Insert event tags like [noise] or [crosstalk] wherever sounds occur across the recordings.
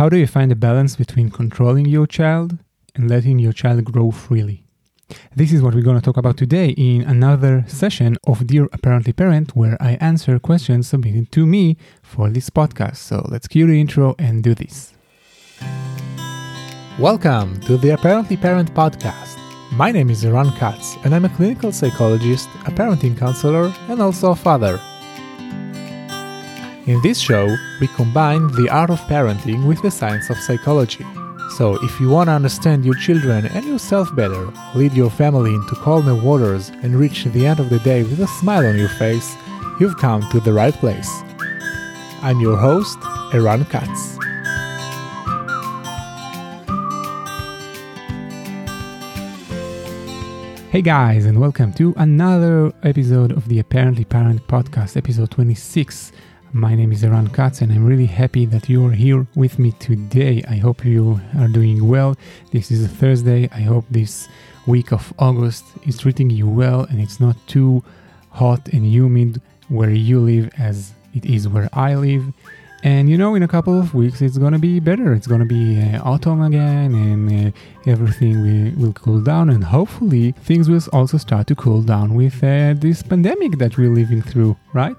How do you find a balance between controlling your child and letting your child grow freely? This is what we're going to talk about today in another session of Dear Apparently Parent, where I answer questions submitted to me for this podcast. So let's cue the intro and do this. Welcome to the Apparently Parent podcast. My name is Eran Katz, and I'm a clinical psychologist, a parenting counselor, and also a father. In this show, we combine the art of parenting with the science of psychology. So, if you want to understand your children and yourself better, lead your family into calmer waters, and reach the end of the day with a smile on your face, you've come to the right place. I'm your host, Eran Katz. Hey guys, and welcome to another episode of the Apparently Parent Podcast, episode 26. My name is Eran Katz, and I'm really happy that you are here with me today. I hope you are doing well. This is a Thursday. I hope this week of August is treating you well and it's not too hot and humid where you live as it is where I live. And you know, in a couple of weeks, it's gonna be better. It's gonna be uh, autumn again, and uh, everything will, will cool down. And hopefully, things will also start to cool down with uh, this pandemic that we're living through, right?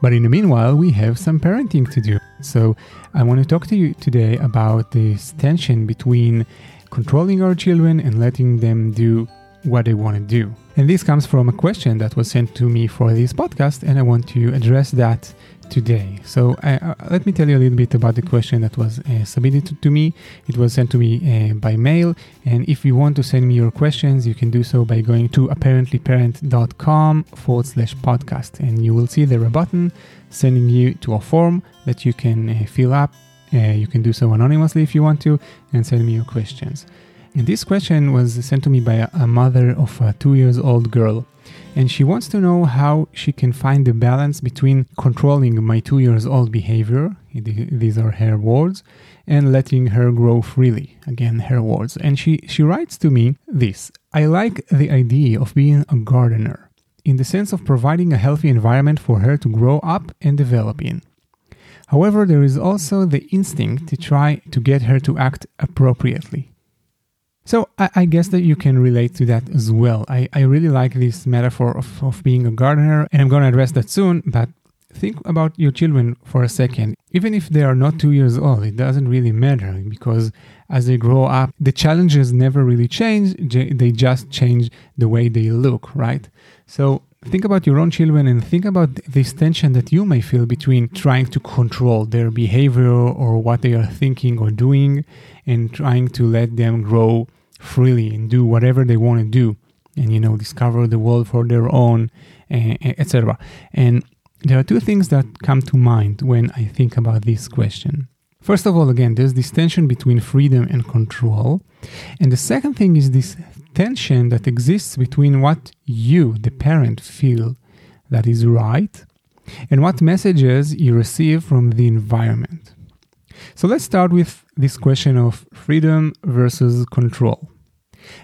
But in the meanwhile, we have some parenting to do. So I want to talk to you today about this tension between controlling our children and letting them do what they want to do. And this comes from a question that was sent to me for this podcast, and I want to address that today. So uh, uh, let me tell you a little bit about the question that was uh, submitted to, to, me. It was sent to me uh, by mail, and if you want to send me your questions, you can do so by going to apparentlyparent.com forward slash podcast, and you will see there a button sending you to a form that you can uh, fill up. Uh, you can do so anonymously if you want to, and send me your questions. And this question was sent to me by a, a mother of a two years old girl and she wants to know how she can find the balance between controlling my two years old behavior, these are her words, and letting her grow freely, again, her words. And she, she writes to me this I like the idea of being a gardener, in the sense of providing a healthy environment for her to grow up and develop in. However, there is also the instinct to try to get her to act appropriately. So I, I, guess that you can relate to that as well. I, I really like this metaphor of, of being a gardener, and I'm going to address that soon, but think about your children for a second. Even if they are not two years old, it doesn't really matter because as they grow up, the challenges never really change, they just change the way they look, right? So think about your own children and think about this tension that you may feel between trying to control their behavior or what they are thinking or doing and trying to let them grow freely and do whatever they want to do and you know discover the world for their own uh, etc and there are two things that come to mind when i think about this question. First of all again there's this tension between freedom and control. And the second thing is this tension that exists between what you the parent feel that is right and what messages you receive from the environment. So let's start with this question of freedom versus control.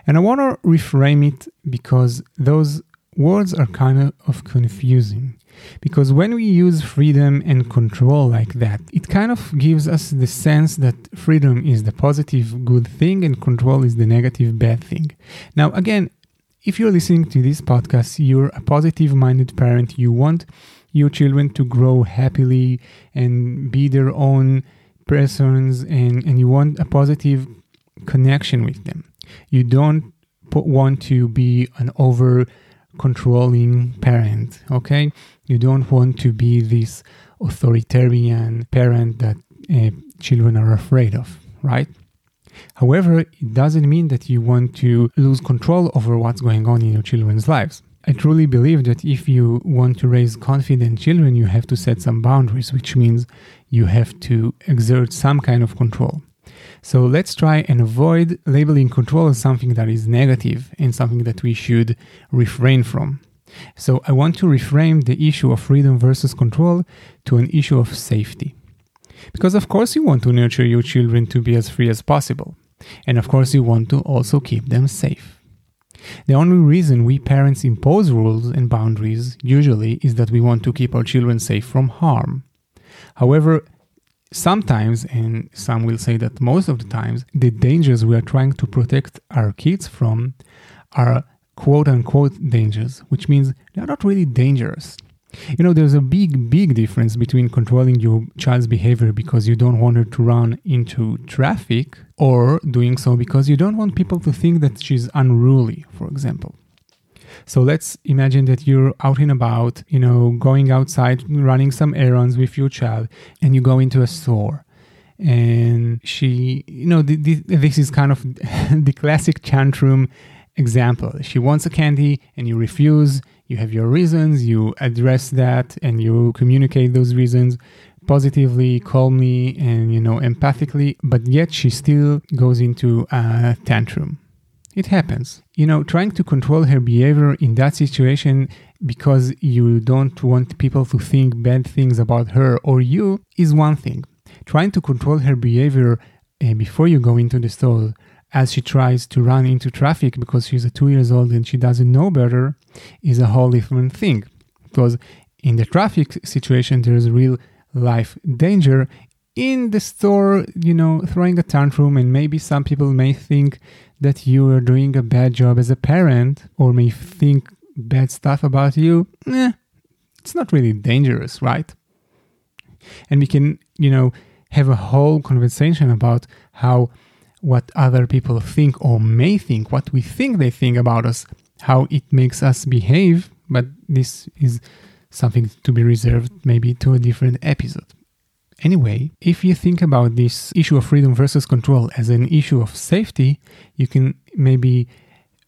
And I want to reframe it because those words are kind of confusing. Because when we use freedom and control like that, it kind of gives us the sense that freedom is the positive good thing and control is the negative bad thing. Now, again, if you're listening to this podcast, you're a positive minded parent, you want your children to grow happily and be their own persons and, and you want a positive connection with them. You don't want to be an over controlling parent, okay? You don't want to be this authoritarian parent that uh, children are afraid of, right? However, it doesn't mean that you want to lose control over what's going on in your children's lives. I truly believe that if you want to raise confident children, you have to set some boundaries, which means you have to exert some kind of control. So let's try and avoid labeling control as something that is negative and something that we should refrain from. So I want to reframe the issue of freedom versus control to an issue of safety. Because of course you want to nurture your children to be as free as possible. And of course you want to also keep them safe. The only reason we parents impose rules and boundaries usually is that we want to keep our children safe from harm. However, sometimes, and some will say that most of the times, the dangers we are trying to protect our kids from are quote unquote dangers, which means they're not really dangerous. You know, there's a big, big difference between controlling your child's behavior because you don't want her to run into traffic or doing so because you don't want people to think that she's unruly, for example. So let's imagine that you're out and about, you know, going outside, running some errands with your child, and you go into a store. And she, you know, this is kind of [laughs] the classic tantrum example. She wants a candy and you refuse. You have your reasons, you address that, and you communicate those reasons positively, calmly, and you know, empathically, but yet she still goes into a tantrum. It happens. You know, trying to control her behavior in that situation because you don't want people to think bad things about her or you is one thing. Trying to control her behavior uh, before you go into the store as she tries to run into traffic because she's a two years old and she doesn't know better is a whole different thing. Because in the traffic situation, there's real life danger. In the store, you know, throwing a tantrum, and maybe some people may think that you are doing a bad job as a parent or may think bad stuff about you, eh, it's not really dangerous, right? And we can, you know, have a whole conversation about how what other people think or may think, what we think they think about us, how it makes us behave, but this is something to be reserved maybe to a different episode. Anyway, if you think about this issue of freedom versus control as an issue of safety, you can maybe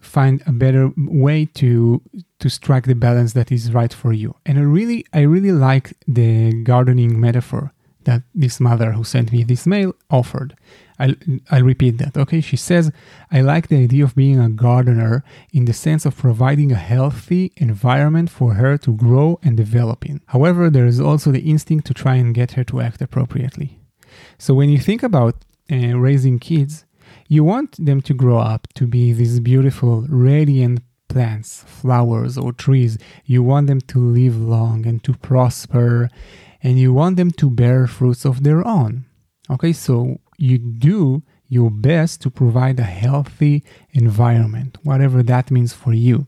find a better way to to strike the balance that is right for you. And I really I really like the gardening metaphor that this mother who sent me this mail offered. I'll, I'll repeat that. Okay, she says, I like the idea of being a gardener in the sense of providing a healthy environment for her to grow and develop in. However, there is also the instinct to try and get her to act appropriately. So when you think about uh, raising kids, you want them to grow up to be these beautiful, radiant plants, flowers, or trees. You want them to live long and to prosper, and you want them to bear fruits of their own. Okay, so you do your best to provide a healthy environment, whatever that means for you.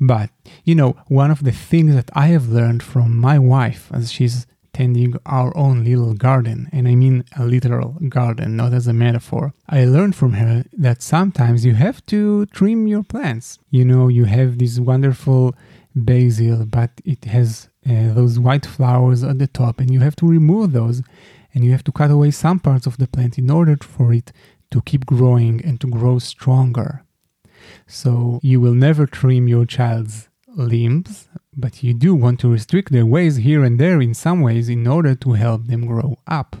But, you know, one of the things that I have learned from my wife as she's tending our own little garden, and I mean a literal garden, not as a metaphor, I learned from her that sometimes you have to trim your plants. You know, you have this wonderful basil, but it has uh, those white flowers at the top, and you have to remove those and you have to cut away some parts of the plant in order for it to keep growing and to grow stronger. So you will never trim your child's limbs, but you do want to restrict their ways here and there in some ways in order to help them grow up,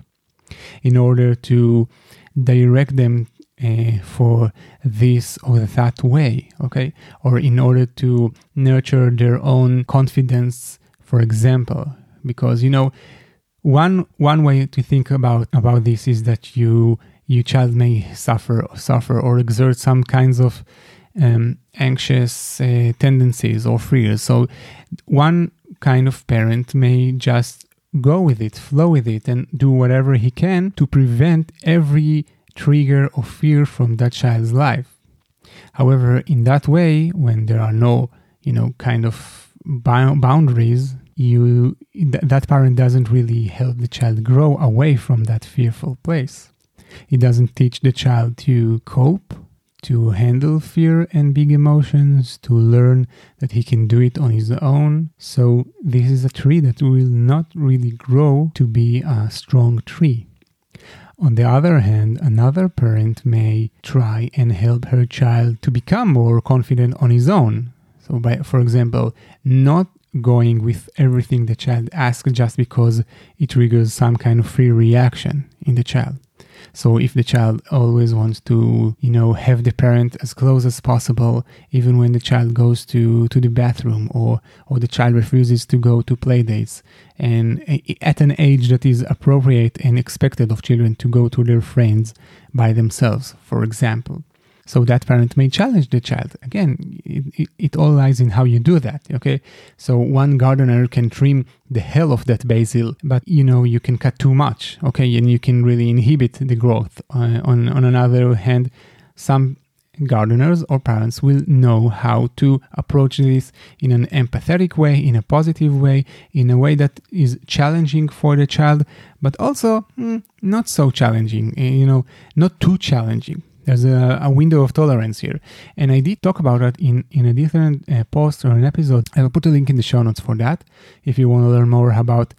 in order to direct them uh, for this or that way, okay? Or in order to nurture their own confidence, for example, because you know one one way to think about about this is that you your child may suffer suffer or exert some kinds of um, anxious uh, tendencies or fears. So one kind of parent may just go with it, flow with it, and do whatever he can to prevent every trigger of fear from that child's life. However, in that way, when there are no, you know, kind of boundaries, you th- that parent doesn't really help the child grow away from that fearful place. It doesn't teach the child to cope, to handle fear and big emotions, to learn that he can do it on his own. So, this is a tree that will not really grow to be a strong tree. On the other hand, another parent may try and help her child to become more confident on his own. So, by, for example, not going with everything the child asks just because it triggers some kind of free reaction in the child. So if the child always wants to, you know, have the parent as close as possible, even when the child goes to, to the bathroom or, or the child refuses to go to play dates, and at an age that is appropriate and expected of children to go to their friends by themselves, for example. So that parent may challenge the child. Again, it, it, it, all lies in how you do that. Okay. So one gardener can trim the hell of that basil, but you know, you can cut too much. Okay. And you can really inhibit the growth. Uh, on, on another hand, some gardeners or parents will know how to approach this in an empathetic way, in a positive way, in a way that is challenging for the child, but also mm, not so challenging, eh, you know, not too challenging. There's a, a, window of tolerance here. And I did talk about that in, in a different uh, post or an episode. I will put a link in the show notes for that if you want to learn more about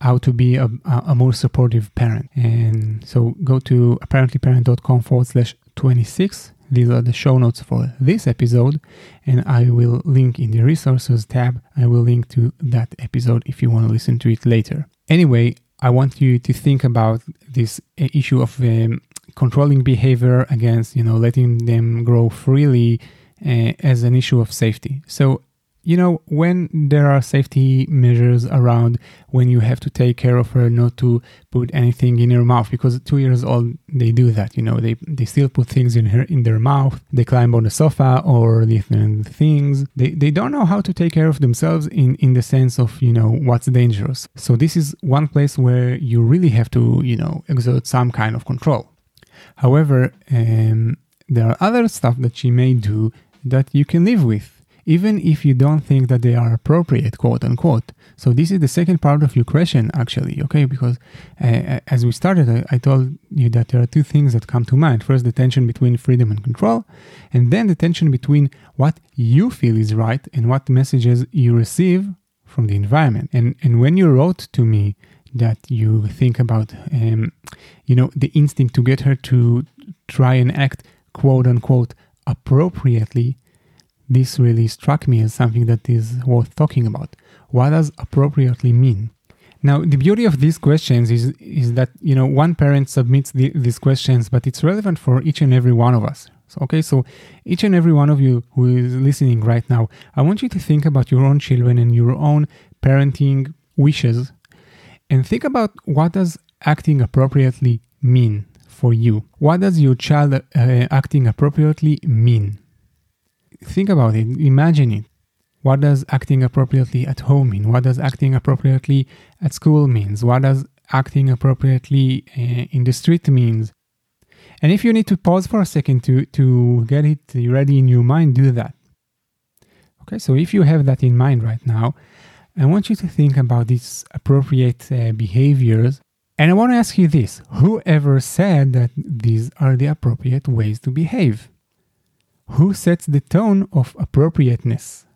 how to be a, a more supportive parent. And so go to apparentlyparent.com forward slash 26 these are the show notes for this episode, and I will link in the resources tab. I will link to that episode if you want to listen to it later. Anyway, I want you to think about this issue of um, controlling behavior against, you know, letting them grow freely uh, as an issue of safety. So you know, when there are safety measures around, when you have to take care of her not to put anything in her mouth, because two years old they do that, you know, they they still put things in her in their mouth, they climb on the sofa or different things. They they don't know how to take care of themselves in in the sense of you know what's dangerous. So this is one place where you really have to you know exert some kind of control. However, um, there are other stuff that she may do that you can live with even if you don't think that they are appropriate, quote unquote. So this is the second part of your question, actually, okay? Because uh, as we started, I, I, told you that there are two things that come to mind. First, the tension between freedom and control, and then the tension between what you feel is right and what messages you receive from the environment. And and when you wrote to me that you think about, um, you know, the instinct to get her to try and act, quote unquote, appropriately this really struck me as something that is worth talking about. What does appropriately mean? Now, the beauty of these questions is, is that, you know, one parent submits the, these questions, but it's relevant for each and every one of us. So, okay, so each and every one of you who is listening right now, I want you to think about your own children and your own parenting wishes and think about what does acting appropriately mean for you? What does your child uh, acting appropriately mean? think about it, imagine it. What does acting appropriately at home mean? What does acting appropriately at school means? What does acting appropriately uh, in the street means? And if you need to pause for a second to, to get it ready in your mind, do that. Okay, so if you have that in mind right now, I want you to think about these appropriate uh, behaviors. And I want to ask you this whoever said that these are the appropriate ways to behave? Who sets the tone of appropriateness?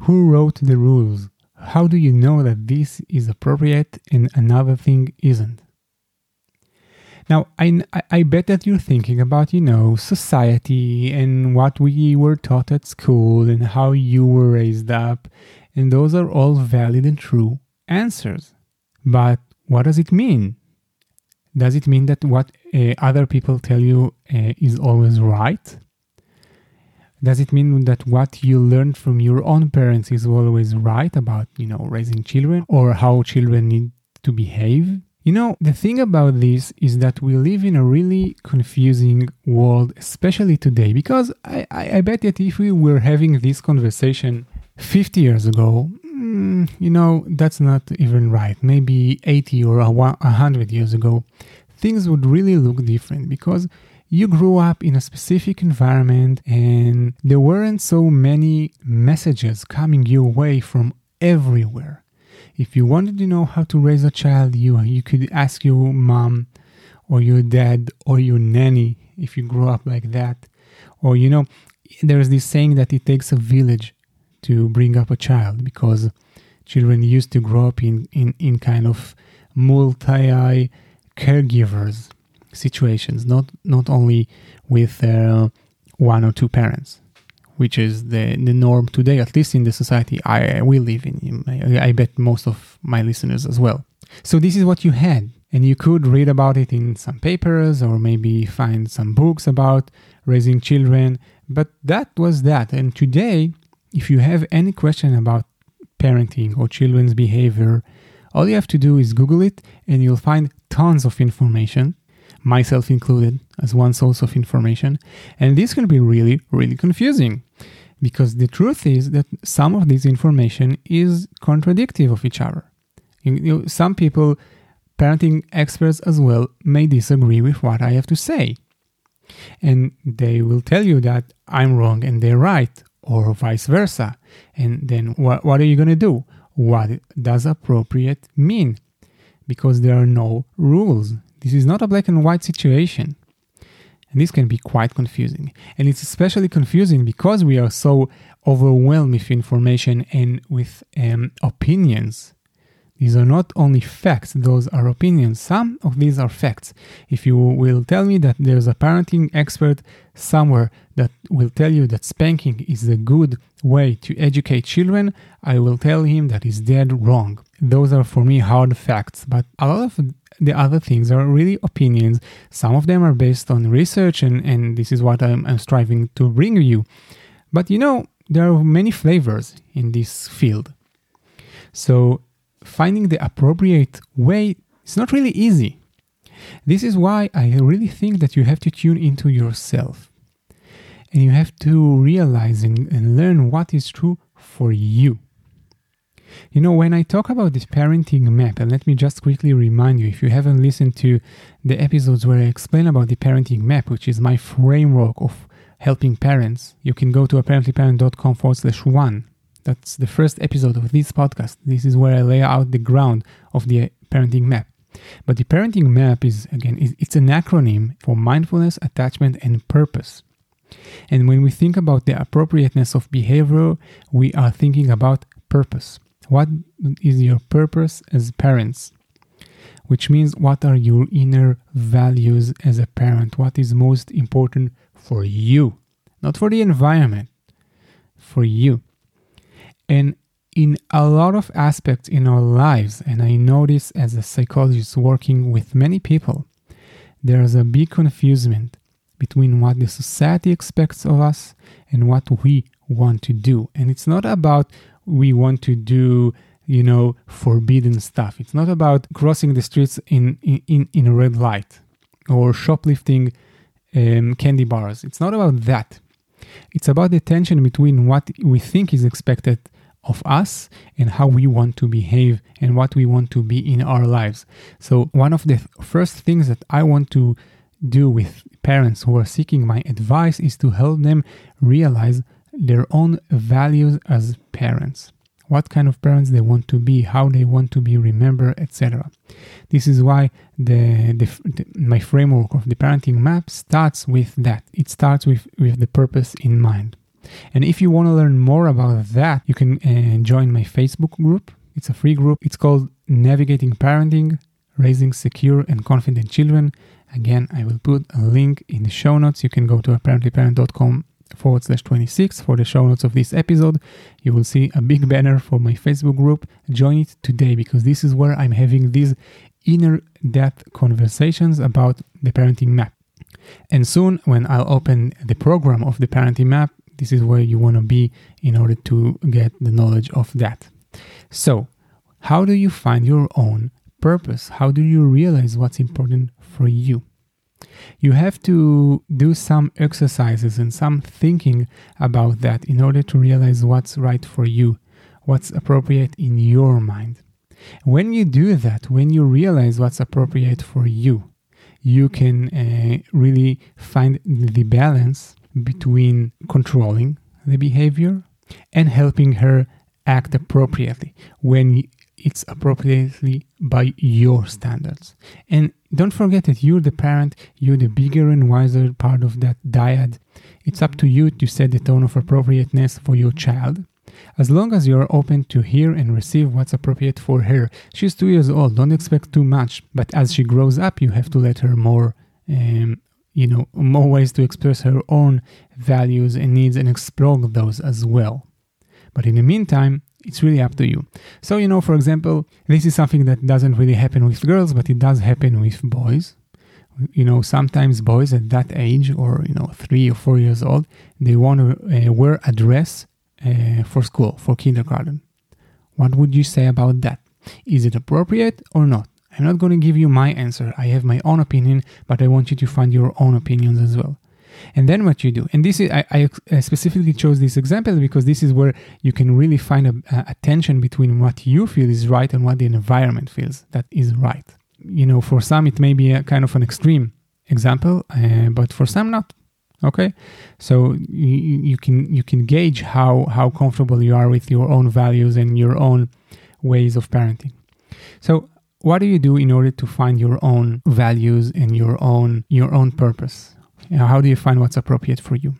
Who wrote the rules? How do you know that this is appropriate and another thing isn't? Now, I, I bet that you're thinking about, you know, society and what we were taught at school and how you were raised up, and those are all valid and true answers. But what does it mean? Does it mean that what uh, other people tell you uh, is always right? Does it mean that what you learned from your own parents is always right about, you know, raising children or how children need to behave? You know, the thing about this is that we live in a really confusing world, especially today, because I, I, I bet that if we were having this conversation 50 years ago, mm, you know, that's not even right. Maybe 80 or 100 years ago, things would really look different because you grew up in a specific environment and there weren't so many messages coming your way from everywhere. If you wanted to know how to raise a child, you, you could ask your mom or your dad or your nanny if you grew up like that. Or, you know, there's this saying that it takes a village to bring up a child because children used to grow up in, in, in kind of multi caregivers situations, not not only with uh, one or two parents, which is the the norm today, at least in the society I we live in. I, I bet most of my listeners as well. So this is what you had, and you could read about it in some papers or maybe find some books about raising children. But that was that, and today, if you have any question about parenting or children's behavior all you have to do is Google it and you'll find tons of information. myself included, as one source of information. And this can be really, really confusing because the truth is that some of this information is contradictory of each other. You know, some people, parenting experts as well, may disagree with what I have to say. And they will tell you that I'm wrong and they're right, or vice versa. And then what, what are you going to do? What does appropriate mean? Because there are no rules. This is not a black and white situation. And this can be quite confusing. And it's especially confusing because we are so overwhelmed with information and with um, opinions. These are not only facts, those are opinions. Some of these are facts. If you will tell me that there's a parenting expert somewhere that will tell you that spanking is a good way to educate children, I will tell him that is dead wrong. Those are for me hard facts, but a lot of the other things are really opinions. Some of them are based on research, and, and this is what I'm, I'm striving to bring you. But you know, there are many flavors in this field. So finding the appropriate way is not really easy. This is why I really think that you have to tune into yourself and you have to realize and, and learn what is true for you. You know, when I talk about this parenting map, and let me just quickly remind you if you haven't listened to the episodes where I explain about the parenting map, which is my framework of helping parents, you can go to apparentlyparent.com forward slash one that's the first episode of this podcast. This is where I lay out the ground of the parenting map. But the parenting map is, again, it's an acronym for mindfulness, attachment, and purpose. And when we think about the appropriateness of behavior, we are thinking about purpose. What is your purpose as parents? Which means, what are your inner values as a parent? What is most important for you? Not for the environment, for you. And in a lot of aspects in our lives, and I notice as a psychologist working with many people, there's a big confusion between what the society expects of us and what we want to do. And it's not about we want to do, you know, forbidden stuff. It's not about crossing the streets in, in, in a red light or shoplifting um, candy bars. It's not about that. It's about the tension between what we think is expected of us and how we want to behave and what we want to be in our lives. So, one of the first things that I want to do with parents who are seeking my advice is to help them realize their own values as parents. What kind of parents they want to be, how they want to be remembered, etc. This is why the, the, the, my framework of the parenting map starts with that. It starts with, with the purpose in mind. And if you want to learn more about that, you can uh, join my Facebook group. It's a free group. It's called Navigating Parenting, Raising Secure and Confident Children. Again, I will put a link in the show notes. You can go to apparentlyparent.com forward slash 26 for the show notes of this episode. You will see a big banner for my Facebook group. Join it today because this is where I'm having these inner depth conversations about the parenting map. And soon, when I'll open the program of the parenting map, this is where you want to be in order to get the knowledge of that. So, how do you find your own purpose? How do you realize what's important for you? You have to do some exercises and some thinking about that in order to realize what's right for you, what's appropriate in your mind. When you do that, when you realize what's appropriate for you, you can uh, really find the balance between controlling the behavior and helping her act appropriately when it's appropriately by your standards. And don't forget that you're the parent, you're the bigger and wiser part of that dyad. It's up to you to set the tone of appropriateness for your child. As long as you're open to hear and receive what's appropriate for her. She's two years old, don't expect too much, but as she grows up, you have to let her more um, you know, more ways to express her own values and needs and explore those as well. But in the meantime, it's really up to you. So, you know, for example, this is something that doesn't really happen with girls, but it does happen with boys. You know, sometimes boys at that age, or, you know, three or four years old, they want to uh, wear a dress uh, for school, for kindergarten. What would you say about that? Is it appropriate or not? I'm not going to give you my answer. I have my own opinion, but I want you to find your own opinions as well. And then what you do, and this is I, I specifically chose this example because this is where you can really find a, a tension between what you feel is right and what the environment feels that is right. You know, for some it may be a kind of an extreme example, uh, but for some not. Okay, so you, you can you can gauge how how comfortable you are with your own values and your own ways of parenting. So what do you do in order to find your own values and your own your own purpose how do you find what's appropriate for you?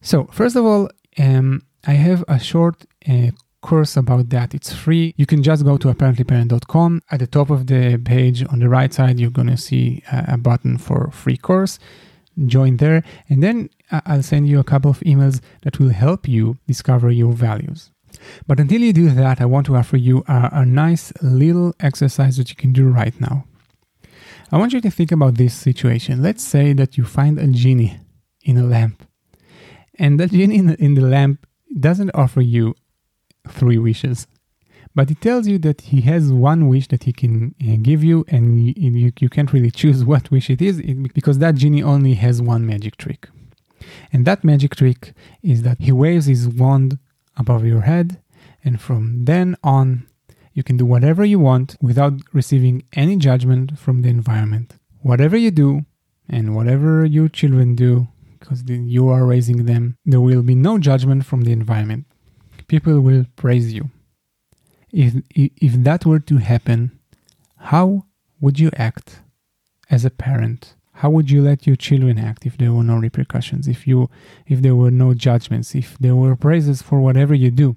So first of all um, i have a short uh, course about that. It's free. You can just go to apparentlyparent.com at the top of the page on the right side you're going to see a, a button for free course. Join there. And then i'll send you a couple of emails that will help you discover your values. But until you do that, I want to offer you a, a nice little exercise that you can do right now. I want you to think about this situation. Let's say that you find a genie in a lamp, and that genie in the, in the lamp doesn't offer you three wishes, but he tells you that he has one wish that he can uh, give you, and you, you, you can't really choose [laughs] what wish it is because that genie only has one magic trick. And that magic trick is that he waves his wand above your head, and from then on, you can do whatever you want without receiving any judgment from the environment. Whatever you do, and whatever your children do, because you are raising them, there will be no judgment from the environment. People will praise you. If, if that were to happen, how would you act as a parent? How would you let your children act if there were no repercussions, if you if there were no judgments, if there were praises for whatever you do?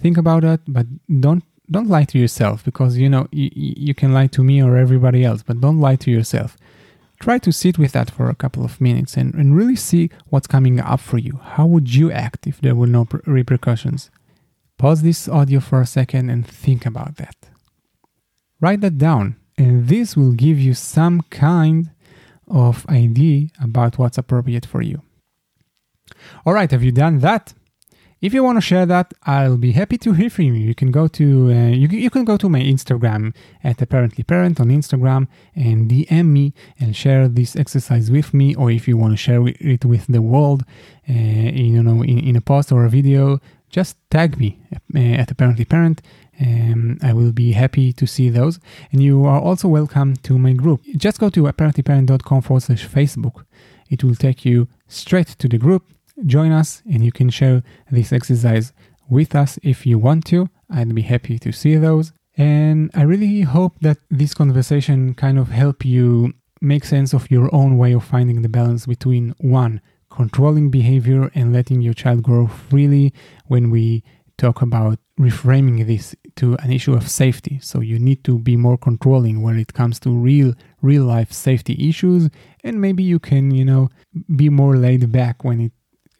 Think about that, but don't don't lie to yourself because you know you, you can lie to me or everybody else, but don't lie to yourself. Try to sit with that for a couple of minutes and, and really see what's coming up for you. How would you act if there were no repercussions? Pause this audio for a second and think about that. Write that down, and this will give you some kind of idea about what's appropriate for you. All right, have you done that? If you want to share that, I'll be happy to hear from you. You can go to uh, you, you can go to my Instagram at apparently parent on Instagram and DM me and share this exercise with me. Or if you want to share it with the world, uh, you know, in, in a post or a video, just tag me uh, at apparently parent. Um, I will be happy to see those. And you are also welcome to my group. Just go to apparentlyparent.com forward slash Facebook. It will take you straight to the group join us and you can share this exercise with us if you want to. I'd be happy to see those. And I really hope that this conversation kind of help you make sense of your own way of finding the balance between one, controlling behavior and letting your child grow freely when we talk about reframing this to an issue of safety. So you need to be more controlling when it comes to real real life safety issues and maybe you can, you know, be more laid back when it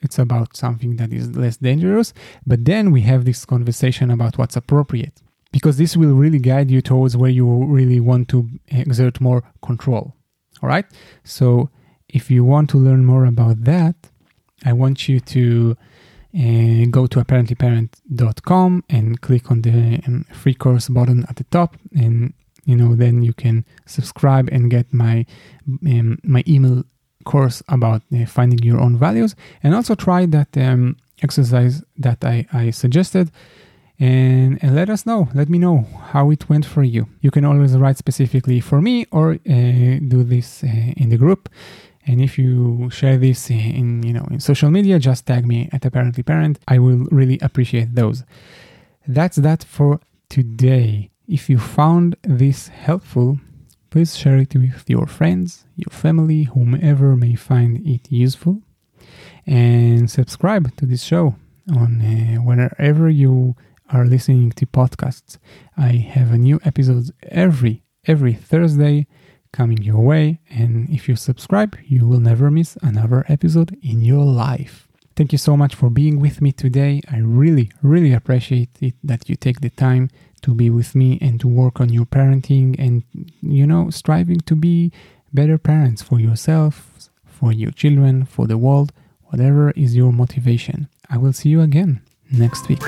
it's about something that is less dangerous. But then we have this conversation about what's appropriate because this will really guide you towards where you really want to exert more control. All right. So if you want to learn more about that, I want you to uh, go to apparentlyparent.com and click on the um, free course button at the top and you know then you can subscribe and get my um, my email course about uh, finding your own values and also try that um, exercise that I, I suggested and, and let us know. Let me know how it went for you. You can always write specifically for me or uh, do this uh, in the group. And if you share this in you know in social media just tag me at apparently parent. I will really appreciate those. That's that for today. If you found this helpful Please share it with your friends, your family, whomever may find it useful. And subscribe to this show on uh, wherever you are listening to podcasts. I have a new episode every every Thursday coming your way and if you subscribe, you will never miss another episode in your life. Thank you so much for being with me today. I really really appreciate it that you take the time to be with me and to work on your parenting and, you know, striving to be better parents for yourself, for your children, for the world, whatever is your motivation. I will see you again next week.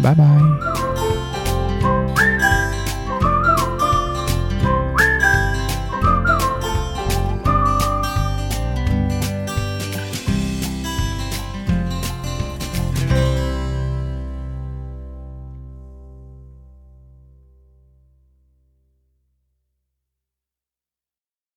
Bye bye.